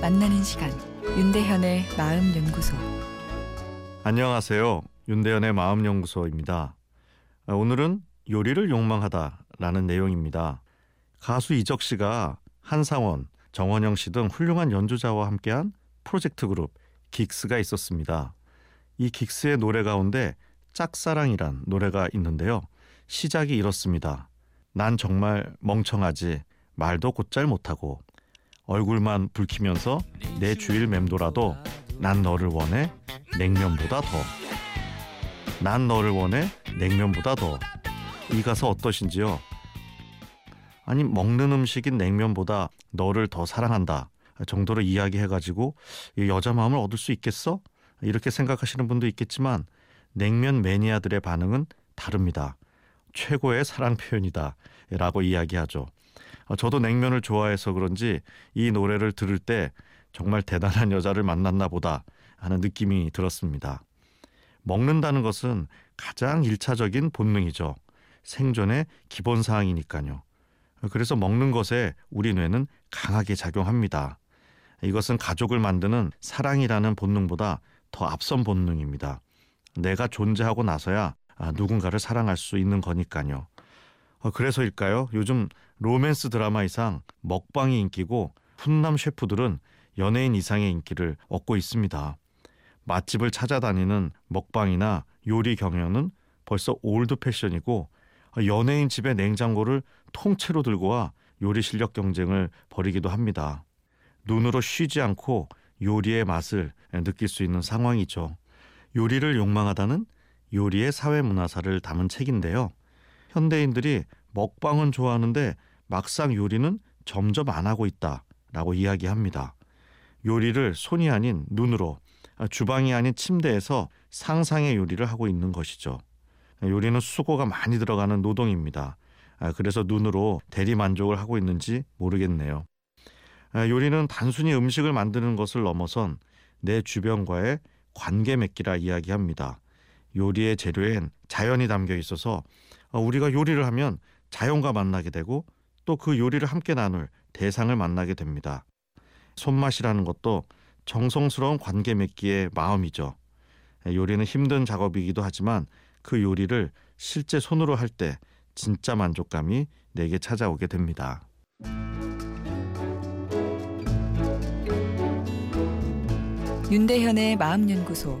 만나는 시간 윤대현의 마음 연구소 안녕하세요. 윤대현의 마음 연구소입니다. 오늘은 요리를 욕망하다라는 내용입니다. 가수 이적 씨가 한상원, 정원영 씨 등 훌륭한 연주자와 함께한 프로젝트 그룹 긱스가 있었습니다. 이 긱스의 노래 가운데 짝사랑이란 노래가 있는데요. 시작이 이렇습니다. 난 정말 멍청하지 말도 곧잘 못하고 얼굴만 붉히면서 내 주위를 맴돌아도 난 너를 원해 냉면보다 더. 난 너를 원해 냉면보다 더. 이 가사 어떠신지요? 아니 먹는 음식인 냉면보다 너를 더 사랑한다 정도로 이야기해가지고 여자 마음을 얻을 수 있겠어? 이렇게 생각하시는 분도 있겠지만 냉면 매니아들의 반응은 다릅니다. 최고의 사랑 표현이다 라고 이야기하죠. 어, 저도 냉면을 좋아해서 그런지 이 노래를 들을 때 정말 대단한 여자를 만났나 보다 하는 느낌이 들었습니다. 먹는다는 것은 가장 일차적인 본능이죠. 생존의 기본 사항이니까요. 그래서 먹는 것에 우리 뇌는 강하게 작용합니다. 이것은 가족을 만드는 사랑이라는 본능보다 더 앞선 본능입니다. 내가 존재하고 나서야 아, 누군가를 사랑할 수 있는 거니까요. 어, 그래서일까요? 요즘 로맨스 드라마 이상 먹방이 인기고 훈남 셰프들은 연예인 이상의 인기를 얻고 있습니다. 맛집을 찾아다니는 먹방이나 요리 경연은 벌써 old fashion이고 연예인 집에 냉장고를 통째로 들고 와 요리 실력 경쟁을 벌이기도 합니다. 눈으로 쉬지 않고 요리의 맛을 느낄 수 있는 상황이죠. 요리를 욕망하다는 요리의 사회 문화사를 담은 책인데요. 현대인들이 먹방은 좋아하는데 막상 요리는 점점 안 하고 있다라고 이야기합니다. 요리를 손이 아닌 눈으로 주방이 아닌 침대에서 상상의 요리를 하고 있는 것이죠. 요리는 수고가 많이 들어가는 노동입니다. 그래서 눈으로 대리 만족을 하고 있는지 모르겠네요. 요리는 단순히 음식을 만드는 것을 넘어선 내 주변과의 관계 맺기라 이야기합니다. 요리의 재료엔 자연이 담겨 있어서 우리가 요리를 하면 자연과 만나게 되고 또 그 요리를 함께 나눌 대상을 만나게 됩니다. 손맛이라는 것도 정성스러운 관계 맺기의 마음이죠. 요리는 힘든 작업이기도 하지만 그 요리를 실제 손으로 할 때 진짜 만족감이 내게 찾아오게 됩니다. 윤대현의 마음연구소